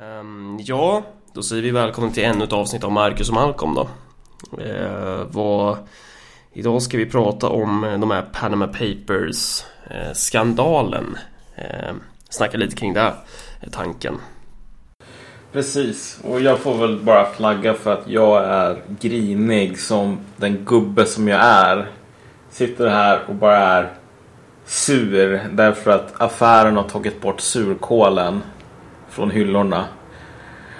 Um, ja, då säger vi välkommen till ännu ett avsnitt av Marcus och Malcolm då. Uh, vad... Idag ska vi prata om de här Panama Papers-skandalen. Eh, uh, ehm, uh, snacka lite kring det, är eh, tanken. Precis, och jag får väl bara flagga för att jag är grinig som den gubbe som jag är. Sitter här och bara är sur därför att affären har tagit bort surkålen från hyllorna.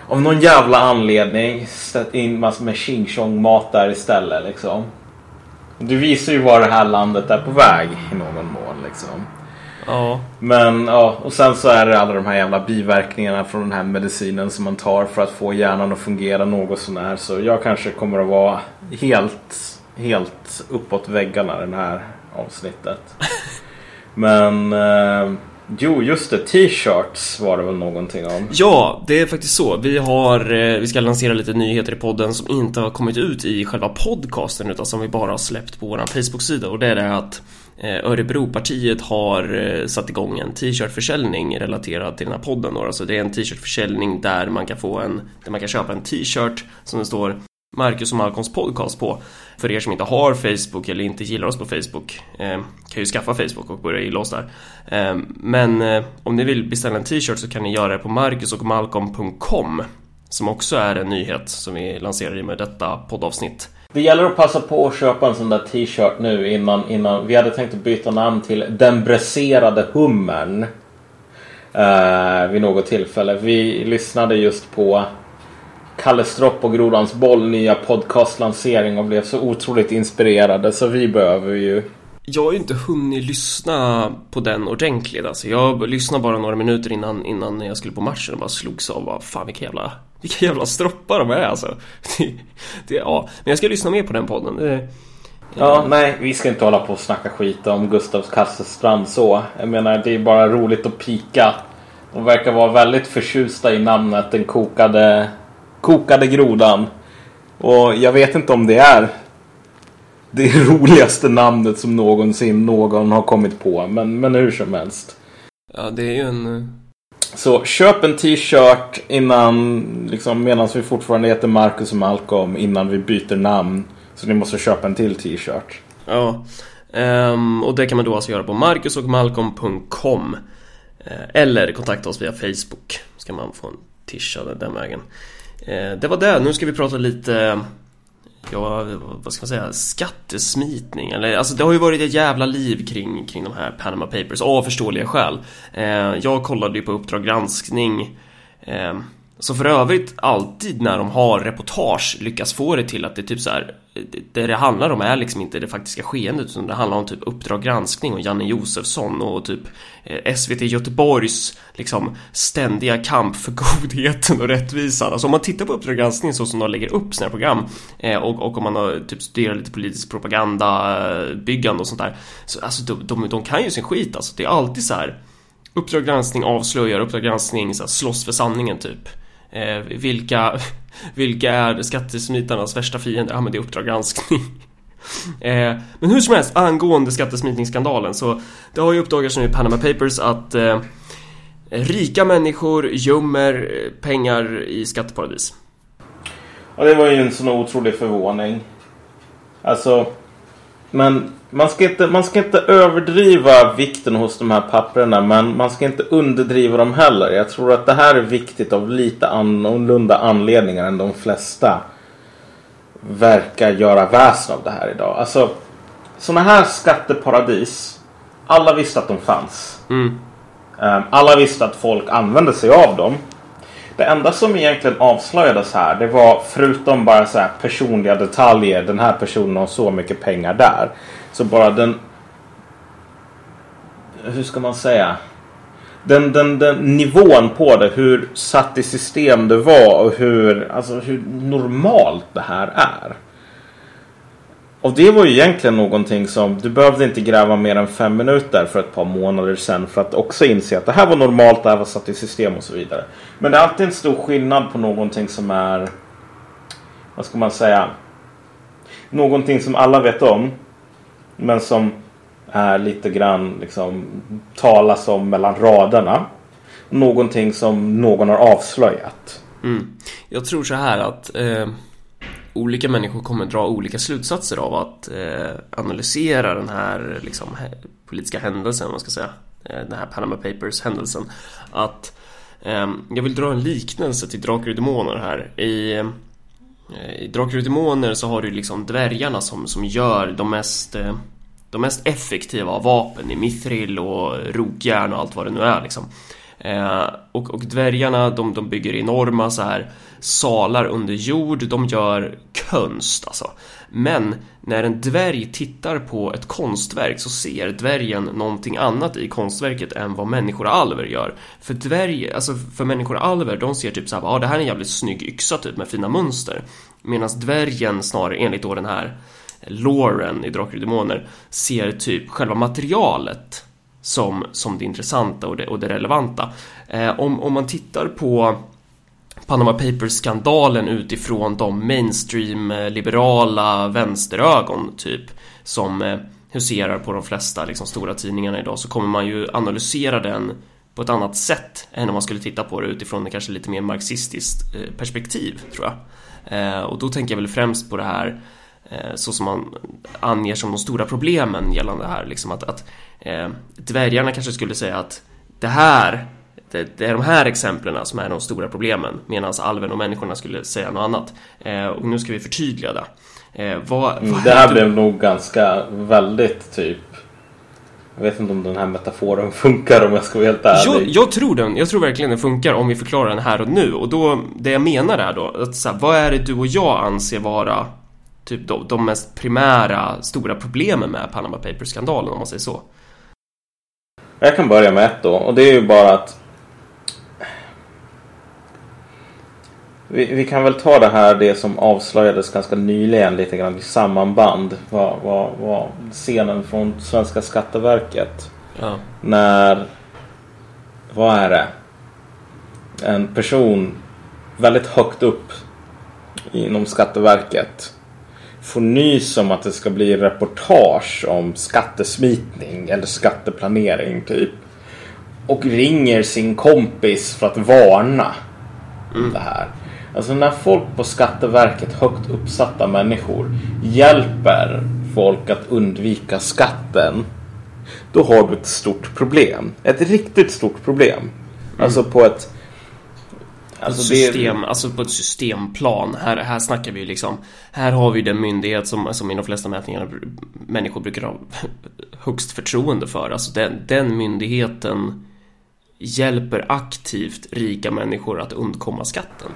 Av någon jävla anledning ställt in massor med chong mat där istället liksom. Du visar ju var det här landet är på väg i någon mån liksom. Ja. Men ja, och sen så är det alla de här jävla biverkningarna från den här medicinen som man tar för att få hjärnan att fungera något sånär. Så jag kanske kommer att vara helt, helt uppåt väggarna den här avsnittet. Men eh, jo, just det. T-shirts var det väl någonting om? Ja, det är faktiskt så. Vi, har, eh, vi ska lansera lite nyheter i podden som inte har kommit ut i själva podcasten utan som vi bara har släppt på vår Facebook-sida. Och det är det att eh, Örebropartiet har eh, satt igång en t-shirtförsäljning relaterad till den här podden. Då. Alltså det är en t-shirtförsäljning där man kan få en, där man kan köpa en t-shirt som det står Marcus och Malcolms podcast på. För er som inte har Facebook eller inte gillar oss på Facebook eh, kan ju skaffa Facebook och börja gilla oss där. Eh, men eh, om ni vill beställa en t-shirt så kan ni göra det på marcusochmalcolm.com som också är en nyhet som vi lanserar i med detta poddavsnitt. Det gäller att passa på att köpa en sån där t-shirt nu innan, innan vi hade tänkt att byta namn till Den bräserade hummern. eh, vid något tillfälle. Vi lyssnade just på Kalle Stropp och Grodans boll nya podcastlansering och blev så otroligt inspirerade så vi behöver ju jag har ju inte hunnit lyssna på den ordentligt alltså. Jag lyssnade bara några minuter innan, innan jag skulle på matchen och bara slogs av vad fan vilka jävla vilka jävla stroppar de är alltså. Det, det, ja, men jag ska lyssna mer på den podden. Det, Ja, nej, vi ska inte hålla på och snacka skit om Gustavs Kasselstrand så. Jag menar, det är bara roligt att pika. De verkar vara väldigt förtjusta i namnet Den kokade Kokade grodan. Och jag vet inte om det är det roligaste namnet som någonsin någon har kommit på. Men, men hur som helst. Ja, det är ju en... eh, Så köp en t-shirt innan, liksom medan vi fortfarande heter Marcus och Malcolm innan vi byter namn. Så ni måste köpa en till t-shirt. Ja. Ehm, och det kan man då alltså göra på marcusochmalcolm.com eh, Eller kontakta oss via Facebook. Ska man få en tisha den vägen. Eh, det var det. Nu ska vi prata lite Ja, vad ska man säga? Skattesmitning eller alltså det har ju varit ett jävla liv kring, kring de här Panama Papers av förståeliga skäl. Eh, jag kollade ju på Uppdrag granskning eh, så för övrigt alltid när de har reportage lyckas få det till att det typ så här det det handlar om är liksom inte det faktiska skeendet utan det handlar om typ Uppdrag granskning och Janne Josefsson och typ eh, SVT Göteborgs liksom ständiga kamp för godheten och rättvisan. Alltså om man tittar på Uppdrag granskning så som de lägger upp sina program eh, och, och om man har typ studerat lite politisk propaganda eh, byggande och sånt där så alltså de, de, de kan ju sin skit alltså. Det är alltid så här Uppdrag granskning avslöjar, Uppdrag granskning så här, slåss för sanningen typ. Eh, vilka, vilka är skattesmitarnas värsta fiender? Ja men det är Uppdrag granskning. Eh, men hur som helst, angående skattesmitningsskandalen så det har ju uppdagats nu i Panama Papers att eh, rika människor gömmer pengar i skatteparadis. Ja, det var ju en sån otrolig förvåning. Alltså, men man ska, inte, man ska inte överdriva vikten hos de här papperna men man ska inte underdriva dem heller. Jag tror att det här är viktigt av lite annorlunda anledningar än de flesta verkar göra väsen av det här idag. Alltså, såna här skatteparadis, alla visste att de fanns. Mm. Ehm, Alla visste att folk använde sig av dem. Det enda som egentligen avslöjades här det var förutom bara så här personliga detaljer. Den här personen har så mycket pengar där. Så bara den... Hur ska man säga? Den, den, den nivån på det. Hur satt i system det var och hur, alltså, hur normalt det här är. Och det var ju egentligen någonting som du behövde inte gräva mer än fem minuter för ett par månader sedan för att också inse att det här var normalt, det här var satt i system och så vidare. Men det är alltid en stor skillnad på någonting som är, vad ska man säga, någonting som alla vet om men som är lite grann liksom talas om mellan raderna. någonting som någon har avslöjat. Mm. Jag tror så här att eh, olika människor kommer dra olika slutsatser av att eh, analysera den här liksom, politiska händelsen, man ska säga. Eh, den här Panama Papers händelsen. Att eh, jag vill dra en liknelse till Drakar och Demoner här. I, eh, Eh, i Drakar och Demoner så har du liksom dvärgarna som, som gör de mest eh, de mest effektiva vapen i mithril och rokjärn och allt vad det nu är liksom. Eh, och, och dvärgarna de, de bygger enorma så här salar under jord, de gör konst alltså. Men när en dvärg tittar på ett konstverk så ser dvärgen någonting annat i konstverket än vad människor alver gör. För dvärg, alltså för människor alver, de ser typ såhär, ja ah, det här är en jävligt snygg yxa typ med fina mönster. Medan dvärgen snarare, enligt då den här Lauren i Drakar och Demoner, ser typ själva materialet som, som det intressanta och det, och det relevanta. Eh, om, om man tittar på Panama Papers-skandalen utifrån de mainstream-liberala eh, vänsterögon typ som eh, huserar på de flesta liksom, stora tidningarna idag så kommer man ju analysera den på ett annat sätt än om man skulle titta på det utifrån ett kanske lite mer marxistiskt eh, perspektiv tror jag. Eh, och då tänker jag väl främst på det här så som man anger som de stora problemen gällande det här. Liksom att, att eh, dvärgarna kanske skulle säga att det här det, det, är de här exemplen som är de stora problemen medan alven och människorna skulle säga något annat. Eh, och nu ska vi förtydliga det. Eh, vad, vad det här blev nog ganska väldigt typ jag vet inte om den här metaforen funkar om jag ska vara helt ärlig. Jag, jag, tror den, jag tror verkligen den funkar om vi förklarar den här och nu. Och då, det jag menar är då, att så här, vad är det du och jag anser vara typ de, de mest primära stora problemen med Panama Papers-skandalen om man säger så? Jag kan börja med ett då och det är ju bara att vi, vi, kan väl ta det här det som avslöjades ganska nyligen lite grann i sammanband. Var, var, var scenen från Svenska Skatteverket. Ja. När, vad är det? En person väldigt högt upp inom Skatteverket får nys om att det ska bli reportage om skattesmitning eller skatteplanering typ. Och ringer sin kompis för att varna mm. det här. Alltså när folk på Skatteverket, högt uppsatta människor, hjälper folk att undvika skatten. Då har du ett stort problem. Ett riktigt stort problem. Mm. Alltså på ett Alltså system, det... alltså på ett systemplan. Här, här snackar vi liksom Här har vi den myndighet som, som i de flesta mätningar människor brukar ha högst förtroende för. Alltså den, den myndigheten hjälper aktivt rika människor att undkomma skatten.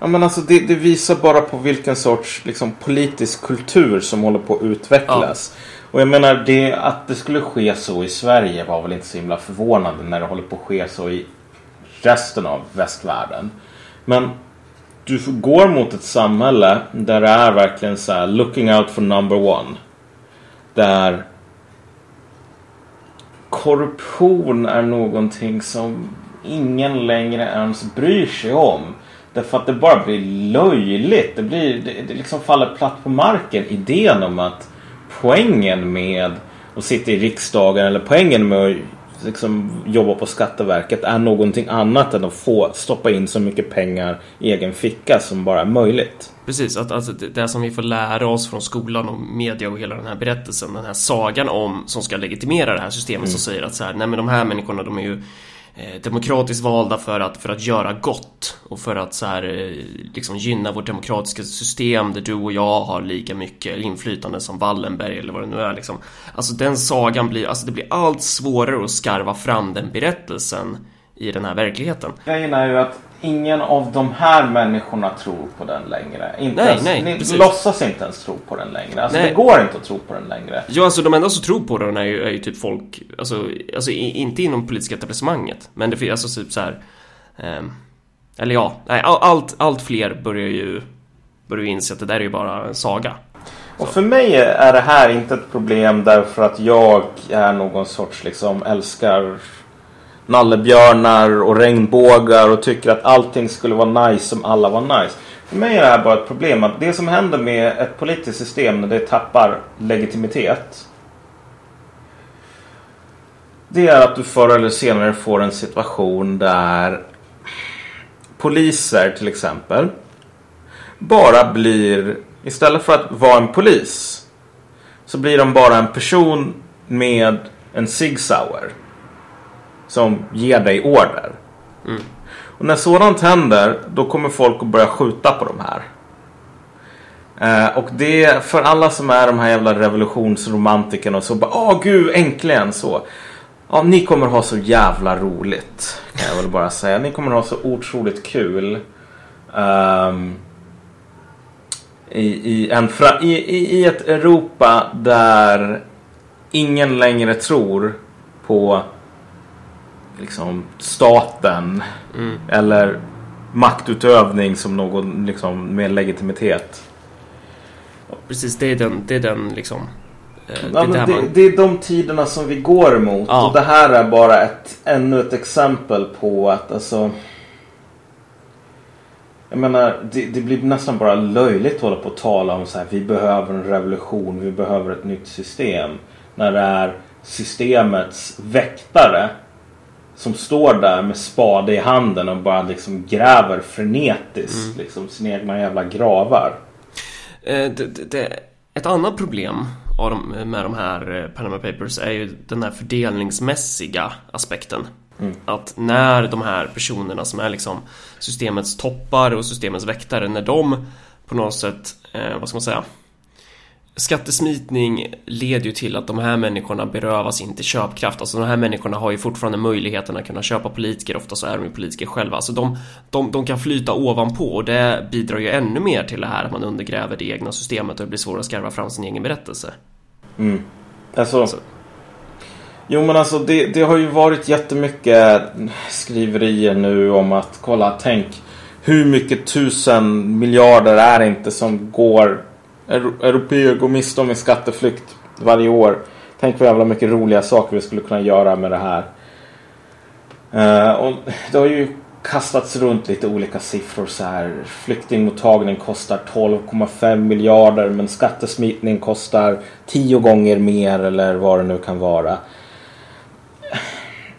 Ja, men alltså det, det, visar bara på vilken sorts liksom, politisk kultur som håller på att utvecklas. Ja. Och jag menar, det, att det skulle ske så i Sverige var väl inte så himla förvånande när det håller på att ske så i resten av västvärlden. Men du går mot ett samhälle där det är verkligen så här looking out for number one. Där korruption är någonting som ingen längre ens bryr sig om. Därför att det bara blir löjligt. Det, blir, det, det liksom faller platt på marken. Idén om att poängen med att sitta i riksdagen eller poängen med att liksom jobba på Skatteverket är någonting annat än att få stoppa in så mycket pengar i egen ficka som bara är möjligt. Precis, att alltså, det som vi får lära oss från skolan och media och hela den här berättelsen, den här sagan om som ska legitimera det här systemet mm. som säger att så här, nej men de här människorna de är ju Eh, demokratiskt valda för att, för att göra gott och för att så här, eh, liksom gynna vårt demokratiska system där du och jag har lika mycket inflytande som Wallenberg eller vad det nu är liksom. Alltså den sagan blir, alltså det blir allt svårare att skarva fram den berättelsen i den här verkligheten. Jag gillar ju att ingen av de här människorna tror på den längre. Inte nej, ens, nej, ni precis. låtsas inte ens tro på den längre. Alltså nej. det går inte att tro på den längre. Ja, alltså de enda som tror på den är ju, är ju typ folk, alltså, alltså inte inom politiska etablissemanget. Men det finns alltså typ så här. Eh, eller ja, nej, allt, allt fler börjar ju, börjar ju inse att det där är ju bara en saga. Och för mig är det här inte ett problem därför att jag är någon sorts liksom älskar nallebjörnar och regnbågar och tycker att allting skulle vara nice om alla var nice. För mig är det här bara ett problem att det som händer med ett politiskt system när det tappar legitimitet Det är att du förr eller senare får en situation där poliser till exempel bara blir, istället för att vara en polis, så blir de bara en person med en Sig Sauer som ger dig order. Mm. Och när sådant händer, då kommer folk att börja skjuta på de här. Eh, och det för alla som är de här jävla revolutionsromantikerna och så bara Åh gud, äntligen så. Ja, ni kommer ha så jävla roligt. Kan jag väl bara säga. Ni kommer ha så otroligt kul. Ehm, i, i, en fra, i, i, I ett Europa där ingen längre tror på liksom staten Mm. eller maktutövning som någon liksom med legitimitet. Precis, det är den, det är den liksom... eh, Det Ja, är men där det, man... det är de tiderna som vi går emot. Ja. Och det här är bara ett, ännu ett exempel på att alltså... Jag menar, det, det blir nästan bara löjligt att hålla på och tala om så här. Vi behöver en revolution, vi behöver ett nytt system. När det är systemets väktare som står där med spade i handen och bara liksom gräver frenetiskt liksom sina egna jävla gravar. Eh, det, det, ett annat problem de, med de här eh, Panama Papers är ju den här fördelningsmässiga aspekten. Mm. Att när de här personerna som är liksom systemets toppar och systemets väktare, när de på något sätt, eh, vad ska man säga? Skattesmitning leder ju till att de här människorna berövas inte köpkraft. Alltså de här människorna har ju fortfarande möjligheten att kunna köpa politiker. Ofta så är de ju politiker själva. Alltså de, de, de kan flyta ovanpå och det bidrar ju ännu mer till det här att man undergräver det egna systemet och det blir svårare att skarva fram sin egen berättelse. Mm. Alltså, Så- Jo men alltså det, det har ju varit jättemycket skriverier nu om att kolla, tänk hur mycket tusen miljarder är det inte som går Europeer går miste om i skatteflykt varje år. Tänk vad jävla mycket roliga saker vi skulle kunna göra med det här. Eh, och det har ju kastats runt lite olika siffror så här. Flyktingmottagning kostar 12,5 miljarder men skattesmitning kostar 10 gånger mer eller vad det nu kan vara.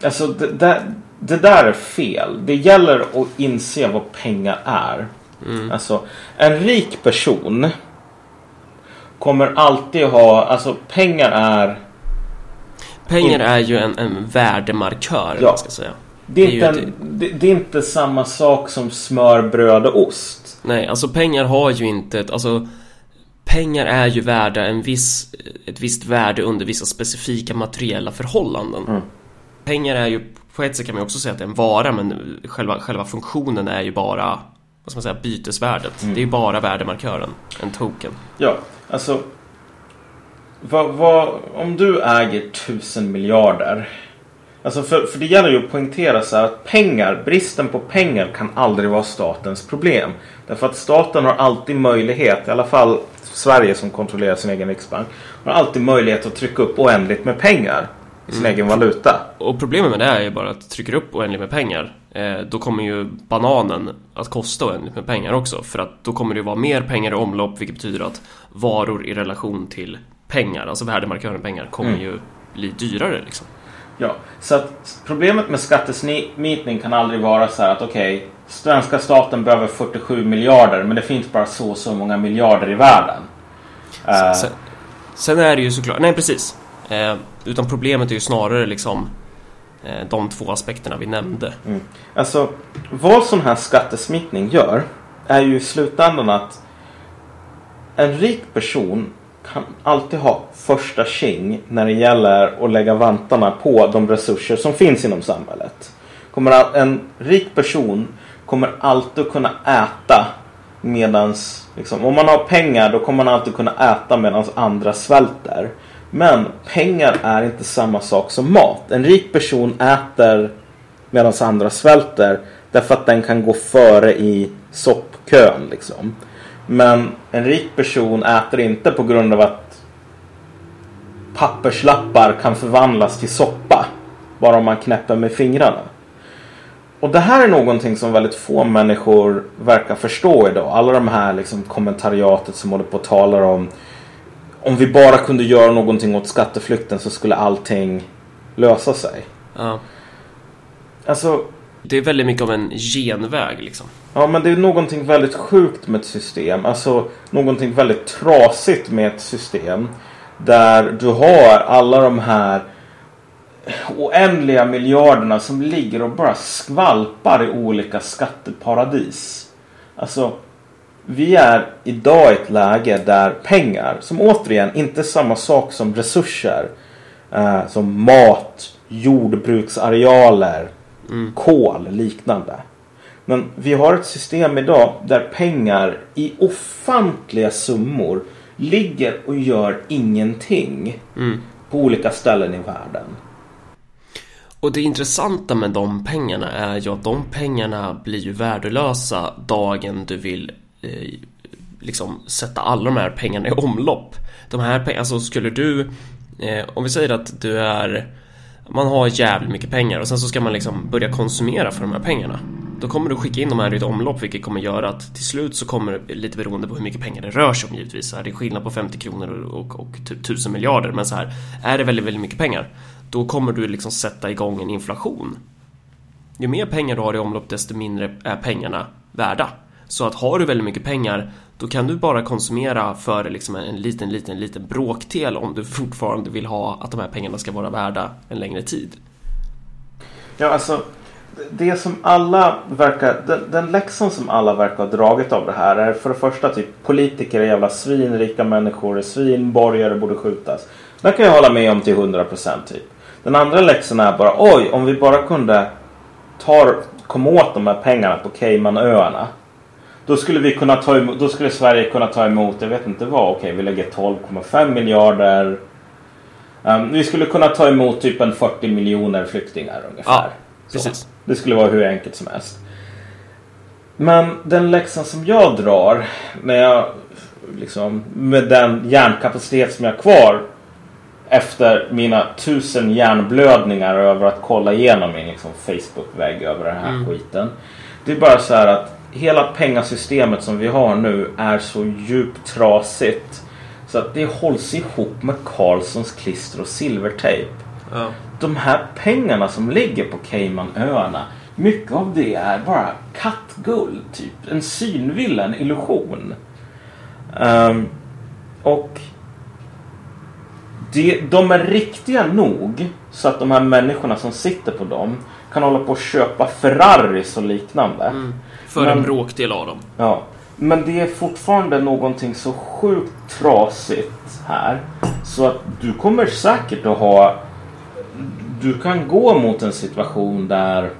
Alltså det, det, det där är fel. Det gäller att inse vad pengar är. Alltså en rik person kommer alltid ha, alltså pengar är Pengar är ju en, en värdemarkör, Ja. ska säga. det är, Det är inte en, det, det är inte samma sak som smör, bröd och ost. Nej, alltså pengar har ju inte ett, alltså Pengar är ju värda en viss, ett visst värde under vissa specifika materiella förhållanden. Mm. Pengar är ju, på ett sätt kan man också säga att det är en vara men själva, själva funktionen är ju bara, vad ska man säga, bytesvärdet. Mm. Det är ju bara värdemarkören, en token. Ja, alltså. Vad, vad, om du äger tusen miljarder. Alltså för, för det gäller ju att poängtera så här att pengar, bristen på pengar kan aldrig vara statens problem. Därför att staten har alltid möjlighet, i alla fall Sverige som kontrollerar sin egen riksbank, har alltid möjlighet att trycka upp oändligt med pengar i sin egen valuta. Och problemet med det är ju bara att trycker upp oändligt med pengar Då kommer ju bananen att kosta oändligt med pengar också För att då kommer det vara mer pengar i omlopp Vilket betyder att varor i relation till pengar Alltså värdemarkören pengar kommer Mm. ju bli dyrare liksom Ja, så att problemet med skattesmitning kan aldrig vara så här att okej, svenska staten behöver 47 miljarder men det finns bara så och så många miljarder i världen. Eh, sen, sen är det ju såklart, nej precis eh, Utan problemet är ju snarare liksom eh, Eh, de två aspekterna vi nämnde mm. mm. Alltså, vad sån här skattesmitning gör är ju i slutändan att en rik person kan alltid ha första tjing när det gäller att lägga vantarna på de resurser som finns inom samhället. Kommer en rik person kommer alltid kunna äta medans, liksom, om man har pengar då kommer man alltid kunna äta medan andra svälter. Men pengar är inte samma sak som mat. En rik person äter medan andra svälter därför att den kan gå före i soppkön liksom. Men en rik person äter inte på grund av att papperslappar kan förvandlas till soppa bara om man knäpper med fingrarna. Och det här är någonting som väldigt få människor verkar förstå idag. Alla de här liksom kommentariatet som håller på och talar om om vi bara kunde göra någonting åt skatteflykten så skulle allting lösa sig. Ja. Alltså, Det är väldigt mycket av en genväg liksom. ja men det är någonting väldigt sjukt med ett system. Alltså någonting väldigt trasigt med ett system. Där du har alla de här oändliga miljarderna som ligger och bara skvalpar i olika skatteparadis. Alltså, vi är idag i ett läge där pengar, som återigen inte är samma sak som resurser, eh, som mat, jordbruksarealer, kol, liknande. Men vi har ett system idag där pengar i ofantliga summor ligger och gör ingenting på olika ställen i världen. Och det intressanta med de pengarna är ju att de pengarna blir ju värdelösa dagen du vill Eh, liksom sätta alla de här pengarna i omlopp. De här pengarna, alltså skulle du, eh, om vi säger att du är, man har jävligt mycket pengar och sen så ska man liksom börja konsumera för de här pengarna. Då kommer du skicka in de här i ett omlopp vilket kommer göra att till slut så kommer det, lite beroende på hur mycket pengar det rör sig om givetvis, så här, det är skillnad på 50 kronor och, och, och typ 1000 miljarder men så här, är det väldigt, väldigt mycket pengar då kommer du liksom sätta igång en inflation. Ju mer pengar du har i omlopp desto mindre är pengarna värda. Så att har du väldigt mycket pengar då kan du bara konsumera för liksom en liten, liten, liten bråkdel om du fortfarande vill ha att de här pengarna ska vara värda en längre tid. Ja, alltså det som alla verkar, den, den läxan som alla verkar ha dragit av det här är för det första typ politiker är jävla svin, rika människor är svin, borgare borde skjutas. Det kan jag hålla med om till 100% typ. Den andra läxan är bara oj, om vi bara kunde ta, komma åt de här pengarna på Caymanöarna. Då skulle vi kunna ta emot, då skulle Sverige kunna ta emot, jag vet inte vad, okej vi lägger 12,5 miljarder. Um, vi skulle kunna ta emot typ en 40 miljoner flyktingar ungefär. Ja, Så. precis. Det skulle vara hur enkelt som helst. Men den läxan som jag drar när jag liksom med den hjärnkapacitet som jag har kvar efter mina tusen hjärnblödningar över att kolla igenom min liksom, Facebook-vägg över den här skiten. Det är bara så här att hela pengasystemet som vi har nu är så djupt trasigt. Så att det hålls ihop med Carlssons klister och silvertejp Ja. de här pengarna som ligger på Caymanöarna. Mycket av det är bara kattguld, typ. En synvilla, en illusion. Ehm, och det, de är riktiga nog så att de här människorna som sitter på dem kan hålla på att köpa Ferraris och liknande. För Men- en bråkdel av dem. Ja, men det är fortfarande någonting så sjukt trasigt här. Så att du kommer säkert att ha... Du kan gå mot en situation där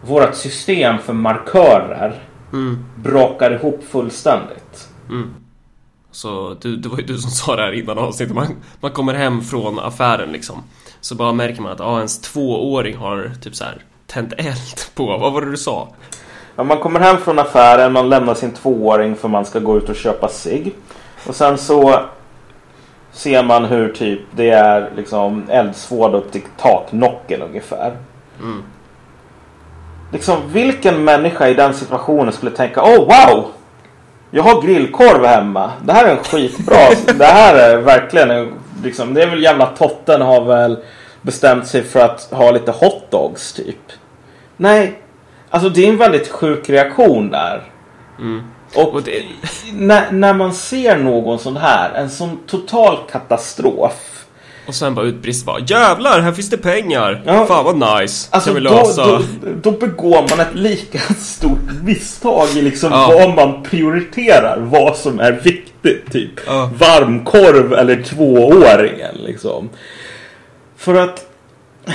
vårt system för markörer brakar ihop fullständigt. Så du, det var ju du som sa det här innan avsnittet. Man, man kommer hem från affären liksom. Så bara märker man att ah, ens tvååring har typ så här tänt eld på. Vad var det du sa? Ja, man kommer hem från affären, man lämnar sin tvååring för man ska gå ut och köpa sig. Och sen så ser man hur typ det är liksom eldsvåda upp till taknocken ungefär. Liksom vilken människa i den situationen skulle tänka Åh oh, wow! Jag har grillkorv hemma. Det här är en skitbra. det här är verkligen en, liksom, Det är väl jävla totten har väl bestämt sig för att ha lite hotdogs typ. Nej, alltså det är en väldigt sjuk reaktion där. Och, Och det- när, när man ser någon sån här, en sån total katastrof. Och sen bara utbrist bara Jävlar, här finns det pengar! Ja. Fan vad nice! Alltså kan vi då, lösa? då, då begår man ett lika stort misstag i liksom Ja. vad man prioriterar. Vad som är viktigt. Typ Ja. varmkorv eller tvååringen liksom. För att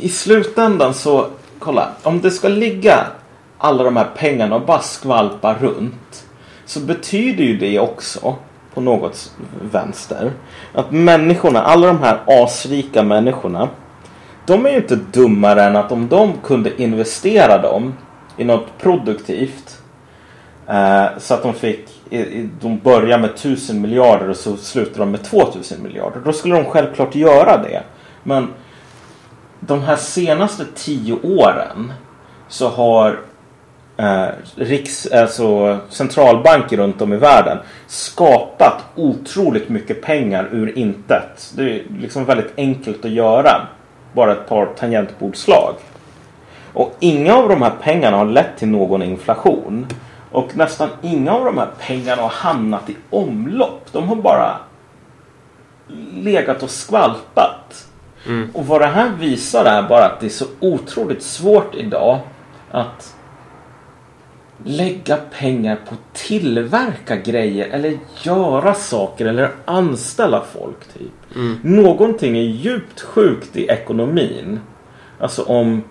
i slutändan så, kolla. Om det ska ligga alla de här pengarna och bara skvalpa runt. Så betyder ju det också på något vänster. Att människorna, alla de här asrika människorna. De är ju inte dummare än att om de kunde investera dem i något produktivt. Eh, så att de fick, de börjar med 1000 miljarder och så slutar de med 2000 miljarder. Då skulle de självklart göra det. Men de här senaste tio åren så har eh, riks, alltså centralbanker runt om i världen skapat otroligt mycket pengar ur intet. Det är liksom väldigt enkelt att göra. Bara ett par tangentbordslag. Och inga av de här pengarna har lett till någon inflation. Och nästan inga av de här pengarna har hamnat i omlopp. De har bara legat och skvalpat. Mm. Och vad det här visar är bara att det är så otroligt svårt idag att lägga pengar på att tillverka grejer eller göra saker eller anställa folk. typ. Mm. Någonting är djupt sjukt i ekonomin. Alltså om...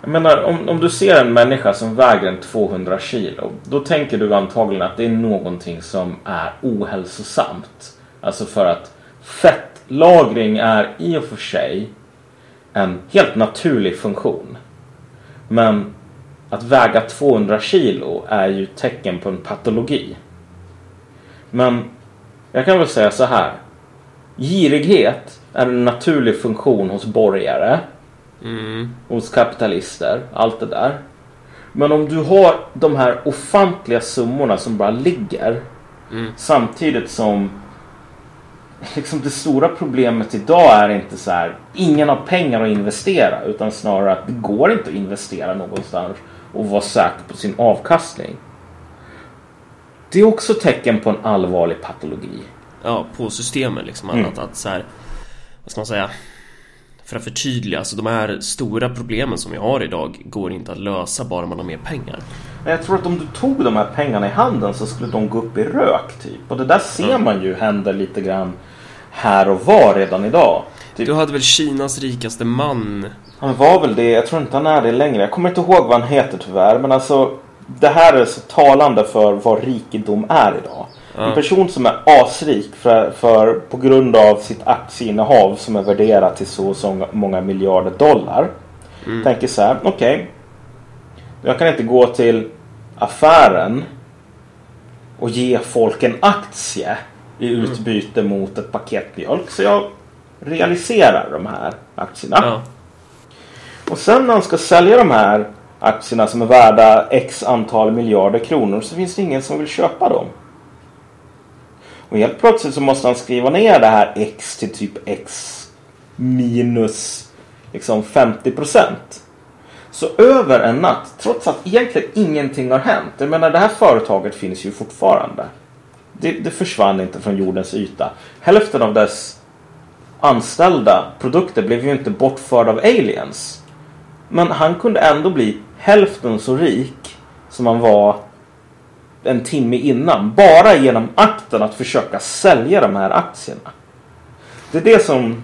Jag menar, om, om du ser en människa som väger en 200 kilo. Då tänker du antagligen att det är någonting som är ohälsosamt. Alltså för att fettlagring är i och för sig en helt naturlig funktion. Men att väga 200 kilo är ju tecken på en patologi. Men jag kan väl säga så här. Girighet är en naturlig funktion hos borgare, Mm. hos kapitalister, allt det där. Men om du har de här ofantliga summorna som bara ligger Mm. samtidigt som liksom det stora problemet idag är inte så här ingen har pengar att investera utan snarare att det går inte att investera någonstans och vara säker på sin avkastning. Det är också tecken på en allvarlig patologi. Ja, på systemen liksom. Mm. Att, att så här, vad ska man säga? För att förtydliga, alltså de här stora problemen som vi har idag går inte att lösa bara man har mer pengar. Men jag tror att om du tog de här pengarna i handen så skulle de gå upp i rök typ. Och det där ser man ju händer lite grann här och var redan idag. Typ, Du hade väl Kinas rikaste man? Han var väl det. Jag tror inte han är det längre. Jag kommer inte ihåg vad han heter tyvärr. Men alltså det här är så talande för vad rikedom är idag. En person som är asrik för, för, på grund av sitt aktieinnehav som är värderat till så och så många miljarder dollar. Tänker så här, okej. jag kan inte gå till affären och ge folk en aktie i utbyte mot ett paket mjölk. Så jag realiserar de här aktierna. Ja. Och sen när han ska sälja de här aktierna som är värda x antal miljarder kronor så finns det ingen som vill köpa dem. Och helt plötsligt så måste han skriva ner det här x till typ x minus liksom 50 procent. Så över en natt, trots att egentligen ingenting har hänt. Jag menar det här företaget finns ju fortfarande. Det, det försvann inte från jordens yta. Hälften av dess anställda produkter blev ju inte bortförd av aliens. Men han kunde ändå bli hälften så rik som han var en timme innan. Bara genom akten att försöka sälja de här aktierna. Det är det som,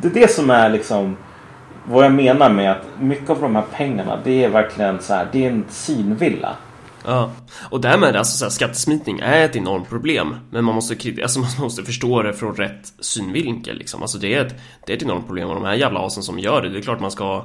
det är, det som är liksom vad jag menar med att mycket av de här pengarna det är verkligen så här, det är en synvilla. Ja, och därmed alltså så här, skattesmitning är ett enormt problem. Men man måste, alltså, man måste förstå det från rätt synvinkel liksom. Alltså det är ett, det är ett enormt problem och de här jävla asen som gör det Det är klart man ska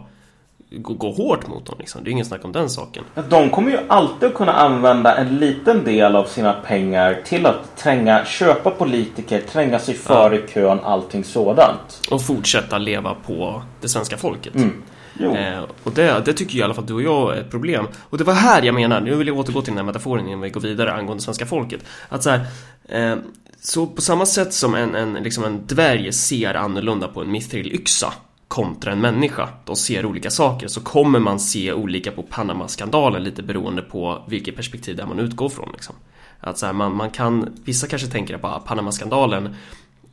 gå, gå hårt mot dem liksom. Det är ingen snack om den saken. De kommer ju alltid kunna använda en liten del av sina pengar till att tränga, köpa politiker, tränga sig före i kön, allting sådant. Och fortsätta leva på det svenska folket. Mm. Eh, och det, det tycker jag i alla fall du och jag är ett problem. Och det var här jag menar, nu vill jag återgå till den här metaforen innan vi går vidare angående svenska folket. Att så här, eh, så på samma sätt som en, en, liksom en dvärg ser annorlunda på en mithril-yxa kontra en människa, de ser olika saker, så kommer man se olika på Panama-skandalen lite beroende på vilket perspektiv där man utgår från. Liksom. Att så här, man, man kan, vissa kanske tänker att ah, bara Panama-skandalen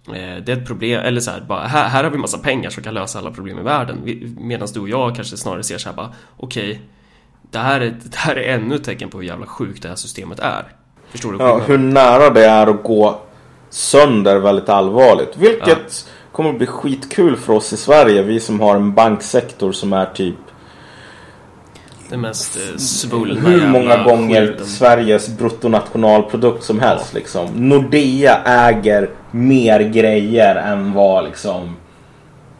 det är ett problem, eller så här, bara, här, här har vi massa pengar som kan lösa alla problem i världen Medan du och jag kanske snarare ser så här bara Okej det, här är, det här är ännu ett tecken på hur jävla sjukt det här systemet är Förstår du Ja, hur nära det är att gå sönder väldigt allvarligt. Vilket kommer att bli skitkul för oss i Sverige. Vi som har en banksektor som är typ Det mest eh, svullna hur många gånger skiten. Sveriges bruttonationalprodukt som helst. Liksom. Nordea äger mer grejer än vad liksom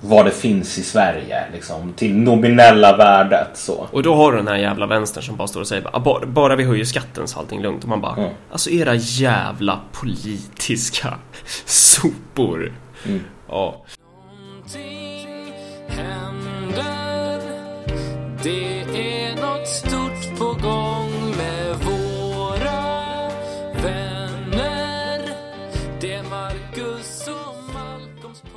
vad det finns i Sverige. Liksom, till nominella värdet. Så. Och då har du den här jävla vänstern som bara står och säger bara, bara, bara vi höjer skatten så allting lugnt och man bara Mm. Alltså era jävla politiska sopor Mm. Ja Det är nåt stort på gång med våra vänner. Det är Marcus och Malcolms på...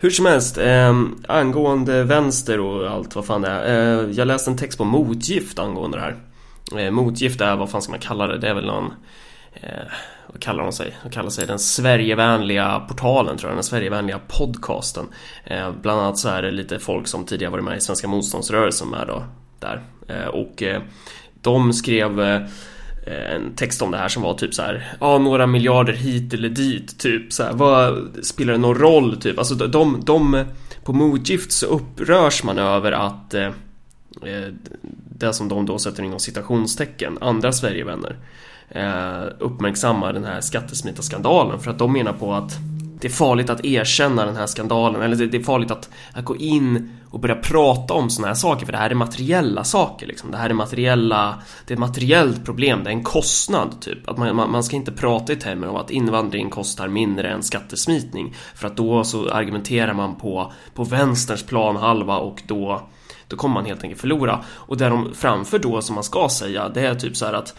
Hur som helst, eh, angående vänster och allt vad fan det är. Eh, jag läste en text på Motgift angående det här. Eh, motgift är, vad fan ska man kalla det? Det är väl någon... Eh, vad kallar de sig? De kallar sig den Sverigevänliga portalen tror jag, den Sverigevänliga podcasten. Eh, bland annat så är det lite folk som tidigare varit med i Svenska motståndsrörelsen med då, där. Eh, och eh, de skrev eh, en text om det här som var typ så här, ja några miljarder hit eller dit typ så här, vad spelar det någon roll typ? Alltså de, de på motgift så upprörs man över att eh, eh det som de då sätter inom citationstecken, andra Sverigevänner Eh, uppmärksammar den här skattesmitarskandalen för att de menar på att det är farligt att erkänna den här skandalen eller det är farligt att, att gå in och börja prata om såna här saker för det här är materiella saker liksom. Det här är materiella, det är ett materiellt problem, det är en kostnad typ. Att man, man, man ska inte prata i termer av att invandring kostar mindre än skattesmitning för att då så argumenterar man på, på vänsterns planhalva och då då kommer man helt enkelt förlora. Och det de framför då som man ska säga det är typ så här att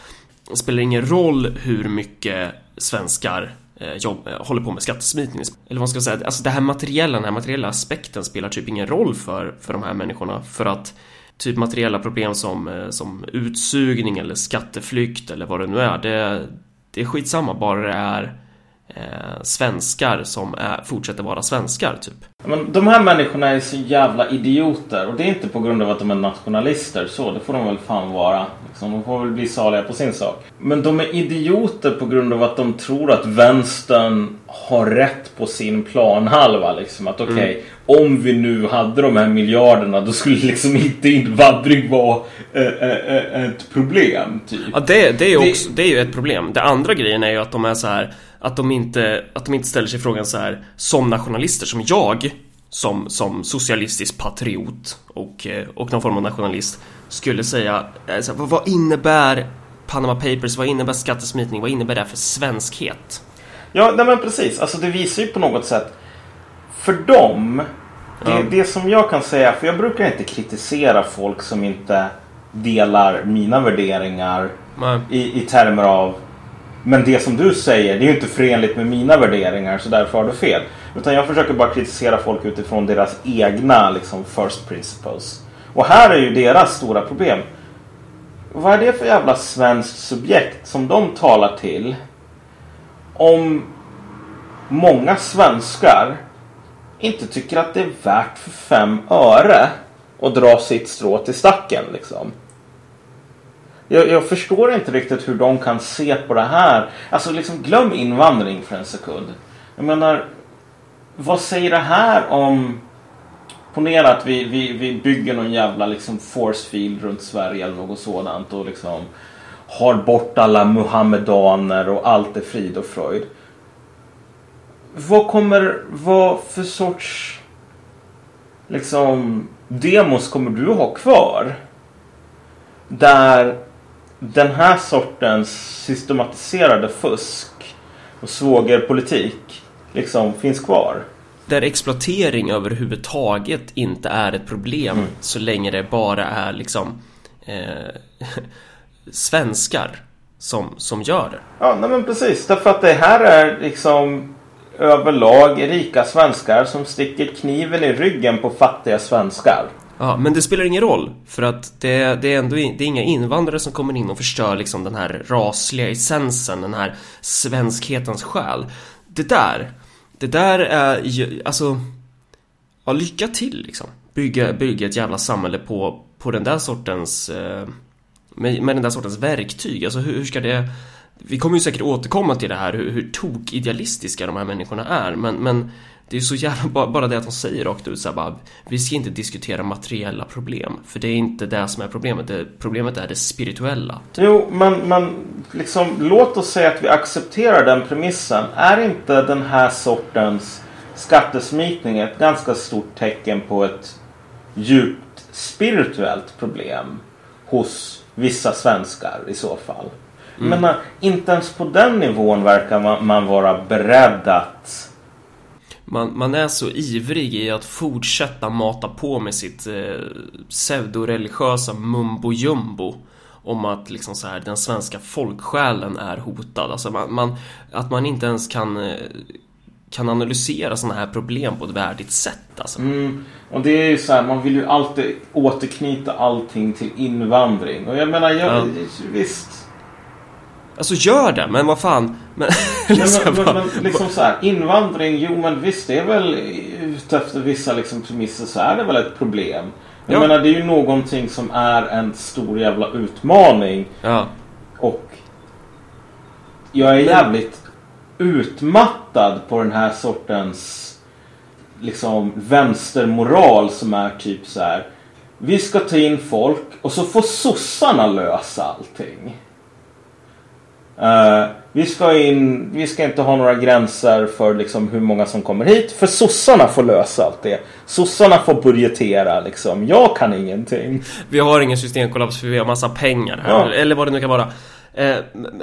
det spelar ingen roll hur mycket svenskar eh, jobb, eh, håller på med skattesmitning. Eller vad ska jag säga, alltså det här materiella, den här materiella aspekten spelar typ ingen roll för, för de här människorna för att typ materiella problem som, eh, som utsugning eller skatteflykt eller vad det nu är, det, det är skitsamma bara det är eh, svenskar som är, fortsätter vara svenskar typ. Men de här människorna är så jävla idioter och det är inte på grund av att de är nationalister så, det får de väl fan vara. Liksom, de får väl bli saliga på sin sak. Men de är idioter på grund av att de tror att vänstern har rätt på sin planhalva. Liksom. Att okej, okay, mm. om vi nu hade de här miljarderna då skulle liksom inte invandring vara äh, äh, ett problem. Typ. Ja, det, det, är också, det är ju ett problem. Det andra grejen är ju att de är så här att de inte, att de inte ställer sig frågan så här som nationalister, som jag som, som socialistisk patriot och, eh, och någon form av nationalist skulle säga alltså, vad innebär Panama Papers, vad innebär skattesmitning, vad innebär det för svenskhet? Ja, nej men precis, alltså det visar ju på något sätt för dem det, ja. det som jag kan säga, för jag brukar inte kritisera folk som inte delar mina värderingar i, i termer av men det som du säger, det är ju inte förenligt med mina värderingar så därför har du fel. Utan jag försöker bara kritisera folk utifrån deras egna liksom, first principles. Och här är ju deras stora problem. Vad är det för jävla svenskt subjekt som de talar till? Om många svenskar inte tycker att det är värt för fem öre att dra sitt strå till stacken liksom. Jag, jag, förstår inte riktigt hur de kan se på det här. Alltså liksom glöm invandring för en sekund. Jag menar, vad säger det här om... Ponera att vi, vi, vi bygger någon jävla liksom force field runt Sverige eller något sådant och liksom har bort alla muhammedaner och allt är frid och fröjd. Vad kommer vara för sorts liksom demos kommer du ha kvar? Där den här sortens systematiserade fusk och svågerpolitik liksom finns kvar. Där exploatering överhuvudtaget inte är ett problem mm. så länge det bara är liksom eh, svenskar som, som gör det. Ja, nej men precis. Därför att det här är liksom överlag rika svenskar som sticker kniven i ryggen på fattiga svenskar. Ja, men det spelar ingen roll för att det, det är ändå det är inga invandrare som kommer in och förstör liksom den här rasliga essensen, den här svenskhetens själ. Det där, det där är ju, alltså, ja, lycka till liksom. Bygga, bygga ett jävla samhälle på, på den där sortens, eh, med, med den där sortens verktyg. Alltså hur, hur ska det vi kommer ju säkert återkomma till det här hur, hur tok-idealistiska de här människorna är men, men det är ju så jävla bara, det att de säger rakt ut såhär bara Vi ska inte diskutera materiella problem För det är inte det som är problemet. Det, Problemet är det spirituella. Jo men, men liksom Låt oss säga att vi accepterar den premissen. Är inte den här sortens skattesmitning ett ganska stort tecken på ett djupt spirituellt problem hos vissa svenskar i så fall? Mm. Men inte ens på den nivån verkar man, man vara beredd att man, man är så ivrig i att fortsätta mata på med sitt eh, pseudoreligiösa mumbo jumbo om att liksom så här, den svenska folksjälen är hotad. Alltså man, man, att man inte ens kan eh, kan analysera sådana här problem på ett värdigt sätt alltså. Mm. Och det är ju så här, man vill ju alltid återknyta allting till invandring. Och jag menar, jag, Ja. visst. Alltså gör det, men vad fan. Men, liksom men, men, men liksom så här, invandring, jo men visst det är väl utefter vissa liksom premisser så är det väl ett problem. Jag Ja. menar det är ju någonting som är en stor jävla utmaning. ja. Och jag är jävligt utmattad på den här sortens liksom vänstermoral som är typ så här. Vi ska ta in folk och så får sossarna lösa allting. Eh, vi, ska in, vi ska inte ha några gränser för liksom hur många som kommer hit. För sossarna får lösa allt det. Sossarna får budgetera liksom. Jag kan ingenting. Vi har ingen systemkollaps för vi har massa pengar här. Ja. Eller vad det nu kan vara. Eh,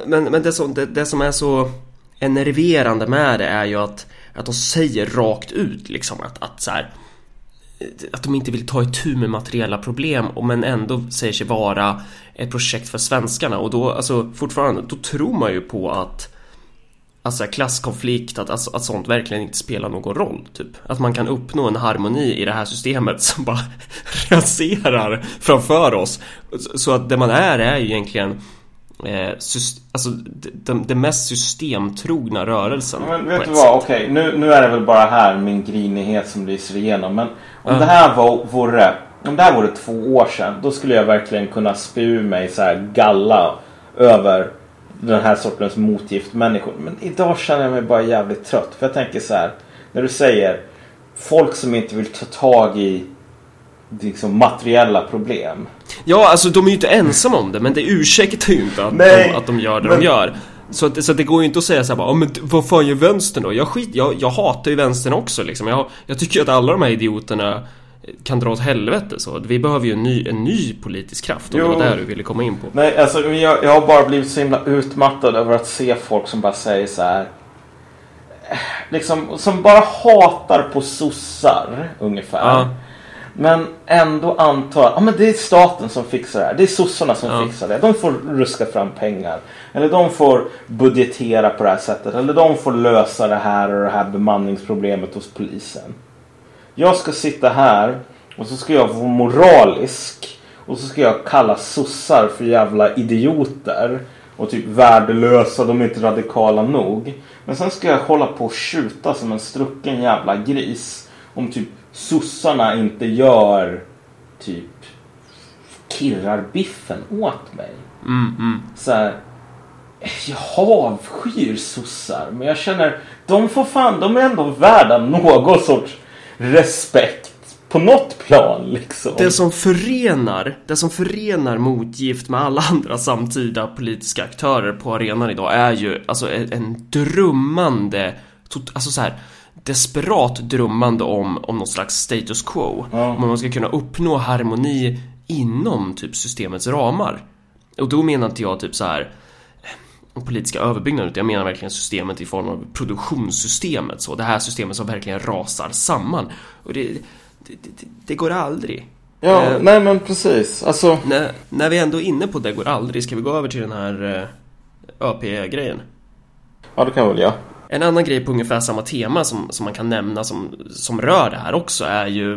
men men det, som, det, det som är så enerverande med det är ju att, att de säger rakt ut liksom att, att så här, att de inte vill ta itu med materiella problem och men ändå säger sig vara ett projekt för svenskarna och då, alltså fortfarande, då tror man ju på att Alltså klasskonflikt, att, att, att sånt verkligen inte spelar någon roll typ. Att man kan uppnå en harmoni i det här systemet som bara raserar framför oss. Så- Så att det man är är ju egentligen eh, alltså den, den mest systemtrogna rörelsen. Men vet du vad, okej nu, nu är det väl bara här min grinighet som lyser igenom. Men om Ja. det här var, vore, om det här vore två år sedan. Då skulle jag verkligen kunna spy ur mig så här galla över den här sortens motgiftmänniskor. Men idag känner jag mig bara jävligt trött. För jag tänker så här. När du säger folk som inte vill ta tag i liksom, materiella problem. Ja, alltså de är ju inte ensamma om det, men det ursäktar ju inte att, Nej, de, att de gör det men- de gör. Så, att, så att det går ju inte att säga såhär bara, "Ja, men vad fan gör vänstern då? Jag, skit, jag, jag hatar ju vänstern också liksom. Jag, jag tycker att alla de här idioterna kan dra åt helvete så. Vi behöver ju en ny, en ny politisk kraft om det Jo. var där du ville komma in på. Nej, alltså jag, jag har bara blivit så himla utmattad över att se folk som bara säger så här. eh, Liksom, som bara hatar på sossar ungefär. Ja. Men ändå antar att ah, men det är staten som fixar det här. Det är sossarna som Ja. fixar det. De får ruska fram pengar. Eller de får budgetera på det här sättet. Eller de får lösa det här och det här bemanningsproblemet hos polisen. Jag ska sitta här och så ska jag vara moralisk. Och så ska jag kalla sossar för jävla idioter. Och typ värdelösa, de är inte radikala nog. Men sen ska jag hålla på och tjuta som en strucken jävla gris. Om typ sossarna inte gör typ kirrar biffen åt mig. Mm, mm. Så här, jag avskyr sossar men jag känner de får fan, de är ändå värda någon sorts respekt på något plan liksom. Det som förenar, det som förenar motgift med alla andra samtida politiska aktörer på arenan idag är ju alltså en, en drömmande, alltså så här desperat drömmande om, om någon slags status quo. Ja. Om man ska kunna uppnå harmoni inom typ systemets ramar. Och då menar inte jag typ så här eh, politiska överbyggnaden utan jag menar verkligen systemet i form av produktionssystemet så. Det här systemet som verkligen rasar samman. Och det, det, det, det går aldrig. Ja, Eh, nej men precis. Alltså, när, när vi ändå är inne på det går aldrig, ska vi gå över till den här eh, ÖP-grejen? ja det kan väl jag. En annan grej på ungefär samma tema som, som man kan nämna som, som rör det här också är ju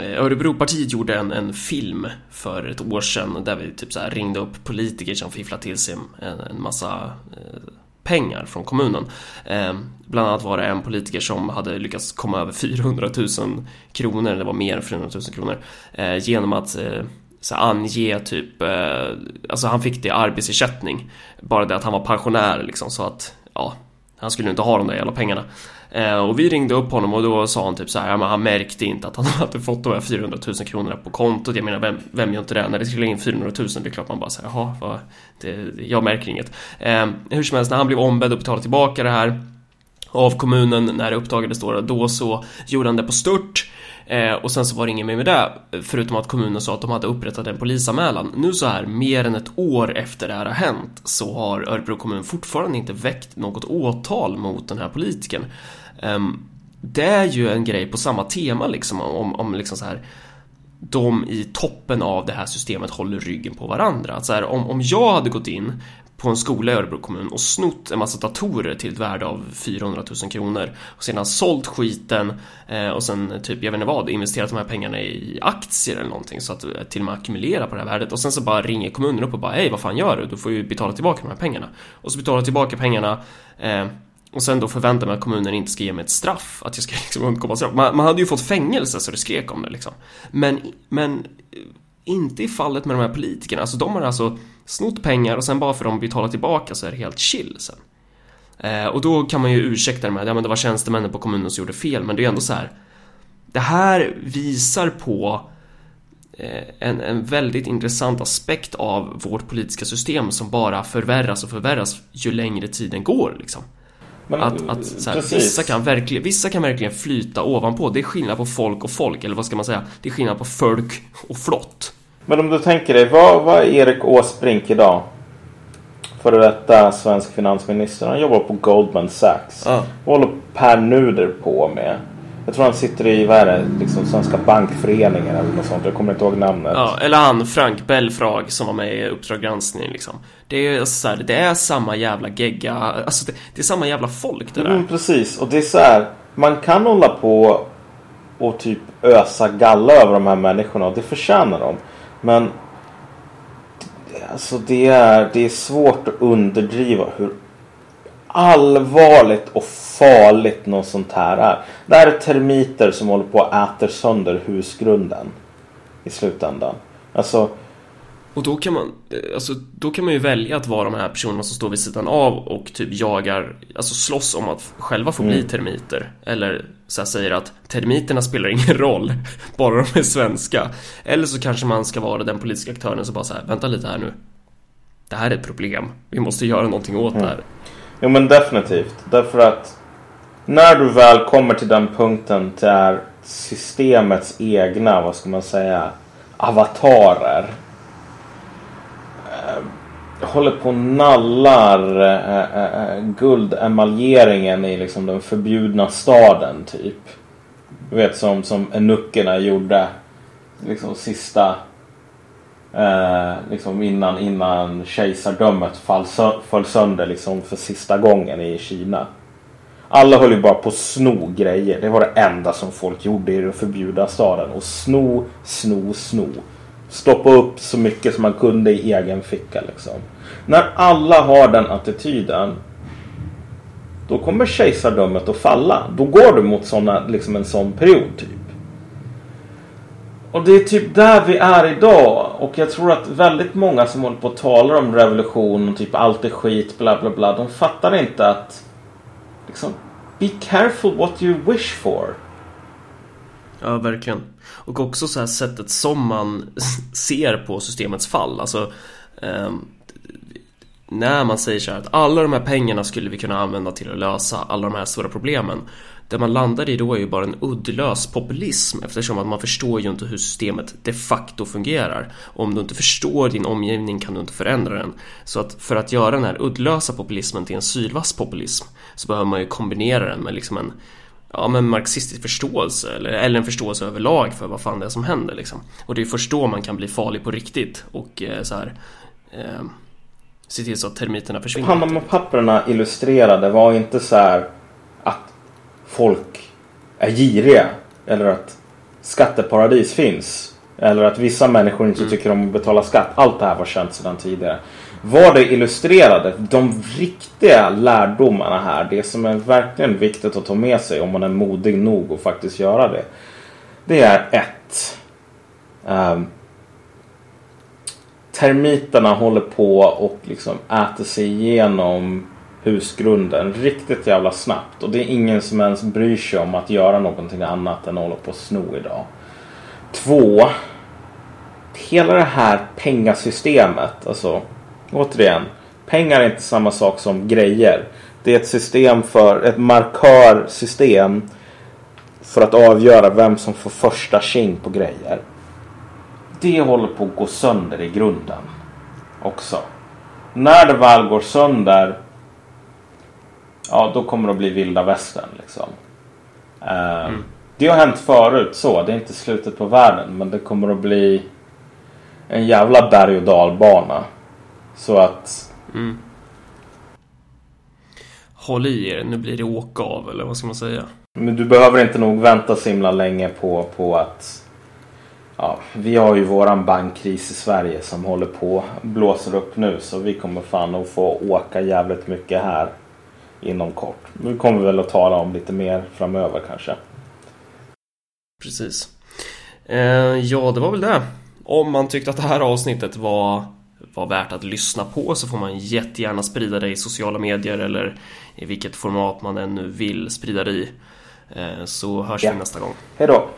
eh, Örebropartiet gjorde en, en film för ett år sedan där vi typ så här ringde upp politiker som fifflade till sig en, en massa eh, pengar från kommunen. Eh, bland annat var det en politiker som hade lyckats komma över 400 000 kronor, det var mer än 400 000 kronor, eh, genom att eh, så ange typ, eh, alltså han fick det i arbetsersättning. Bara det att han var pensionär liksom så att, ja, han skulle inte ha de där jävla pengarna. Eh, och vi ringde upp honom och då sa han typ så här, ja, men han märkte inte att han hade fått de här 400 000 kronorna på kontot. Jag menar, vem, vem gör inte det? När det skulle in 400 000, det är klart man bara säger, jaha, vad, det, jag märker inget. Eh, hur som helst, när han blev ombedd att betala tillbaka det här av kommunen när det uppdagades då, då så gjorde han det på stört. Eh, och sen så var det inget mer med det, förutom att kommunen sa att de hade upprättat en polisanmälan. Nu så här, mer än ett år efter det här har hänt, så har Örebro kommun fortfarande inte väckt något åtal mot den här politikern. Eh, det är ju en grej på samma tema liksom, om, om liksom så här de i toppen av det här systemet håller ryggen på varandra. Att så här, om, om jag hade gått in på en skola i Örebro kommun och snott en massa datorer till ett värde av 400 000 kronor och sedan sålt skiten eh, och sen typ, jag vet inte vad, investerat de här pengarna i aktier eller någonting så att eh, till och med ackumulera på det här värdet och sen så bara ringer kommunen upp och bara hej vad fan gör du? Du får ju betala tillbaka de här pengarna och så betalar jag tillbaka pengarna eh, och sen då förväntar mig att kommunen inte ska ge mig ett straff, att jag ska liksom undkomma straff. Man, man hade ju fått fängelse så det skrek om det liksom. Men, men eh, inte i fallet med de här politikerna. Alltså de har alltså snott pengar och sen bara för att de betalar tillbaka så är det helt chill sen. Eh, och då kan man ju ursäkta det med att ja, men det var tjänstemännen på kommunen som gjorde fel, men det är ju ändå så här. Det här visar på eh, en, en väldigt intressant aspekt av vårt politiska system som bara förvärras och förvärras ju längre tiden går liksom. Men, Att, att så här, vissa, kan verkligen, vissa kan verkligen flyta ovanpå. Det är skillnad på folk och folk, eller vad ska man säga? Det är skillnad på folk och flott. Men om du tänker dig, vad, vad är Erik Åsbrink idag? Före detta svensk finansminister. Han jobbar på Goldman Sachs. Ja. Vad håller Per Nuder på med? Jag tror han sitter i, vad är det, liksom Svenska Bankföreningen eller något sånt. Jag kommer inte ihåg namnet. Ja, eller han Frank Belfrage som var med i Uppdrag granskning liksom. Det är så här, det är samma jävla gegga, alltså det, det är samma jävla folk det där. Mm, precis, och det är så här. Man kan hålla på och typ ösa galla över de här människorna och det förtjänar de. Men alltså det är, det är svårt att underdriva hur allvarligt och farligt något sånt här är. Det här är termiter som håller på att äta sönder husgrunden i slutändan. Alltså, och då kan man, eh, alltså då kan man ju välja att vara de här personerna som står vid sidan av och typ jagar, alltså slåss om att själva få bli termiter. Eller så säger att termiterna spelar ingen roll, bara de är svenska. Eller så kanske man ska vara den politiska aktören som bara så här, vänta lite här nu. Det här är ett problem, vi måste göra någonting åt det här. Jo men definitivt. Därför att när du väl kommer till den punkten där systemets egna, vad ska man säga, avatarer håller på och nallar äh, äh, guldemaljeringen i liksom den förbjudna staden typ. Du vet som, som enuckerna gjorde liksom sista äh, liksom innan, innan kejsardömet fall, sö- föll sönder liksom för sista gången i Kina. Alla höll ju bara på att sno grejer. Det var det enda som folk gjorde i den förbjudna staden. Och sno, sno, sno. Stoppa upp så mycket som man kunde i egen ficka liksom. När alla har den attityden. Då kommer kejsardömet att falla. Då går du mot såna, liksom en sån period typ. Och det är typ där vi är idag. Och jag tror att väldigt många som håller på och talar om revolution och typ allt är skit, bla bla bla. De fattar inte att liksom, be careful what you wish for. Ja, verkligen. Och också så här sättet som man ser på systemets fall. Alltså, eh, när man säger så här att alla de här pengarna skulle vi kunna använda till att lösa alla de här stora problemen. Det man landar i då är ju bara en uddlös populism eftersom att man förstår ju inte hur systemet de facto fungerar. Och om du inte förstår din omgivning kan du inte förändra den. Så att för att göra den här uddlösa populismen till en sylvass populism så behöver man ju kombinera den med liksom en ja, men marxistisk förståelse eller, eller en förståelse överlag för vad fan det är som händer liksom. Och det är först då man kan bli farlig på riktigt och eh, så här eh, se till så att termiterna försvinner. Panama-papperna illustrerade var inte så här att folk är giriga. Eller att skatteparadis finns. Eller att vissa människor inte tycker om att betala skatt. Allt det här var känt sedan tidigare. Vad det illustrerade, de riktiga lärdomarna här. Det som är verkligen viktigt att ta med sig om man är modig nog att faktiskt göra det. Det är ett. Um, termiterna håller på och liksom äter sig igenom husgrunden riktigt jävla snabbt. Och det är ingen som ens bryr sig om att göra någonting annat än att hålla på och sno idag. Två. Hela det här pengasystemet. Alltså återigen. Pengar är inte samma sak som grejer. Det är ett system för ett markörsystem. För att avgöra vem som får första tjing på grejer. Det håller på att gå sönder i grunden. Också. När det väl går sönder. Ja, då kommer det att bli vilda västern liksom. Ehm, Det har hänt förut så. Det är inte slutet på världen. Men det kommer att bli en jävla berg och dalbana. Så att... Mm. Håll i er, nu blir det åka av eller vad ska man säga? Men du behöver inte nog vänta så himla länge på, på att... Ja, vi har ju våran bankkris i Sverige som håller på blåser upp nu. Så vi kommer fan att få åka jävligt mycket här inom kort. Nu kommer vi väl att tala om lite mer framöver kanske. Precis. Eh, ja, det var väl det. Om man tyckte att det här avsnittet var, var värt att lyssna på så får man jättegärna sprida det i sociala medier eller i vilket format man ännu vill sprida det i. Eh, så hörs Ja. vi nästa gång. Hej då!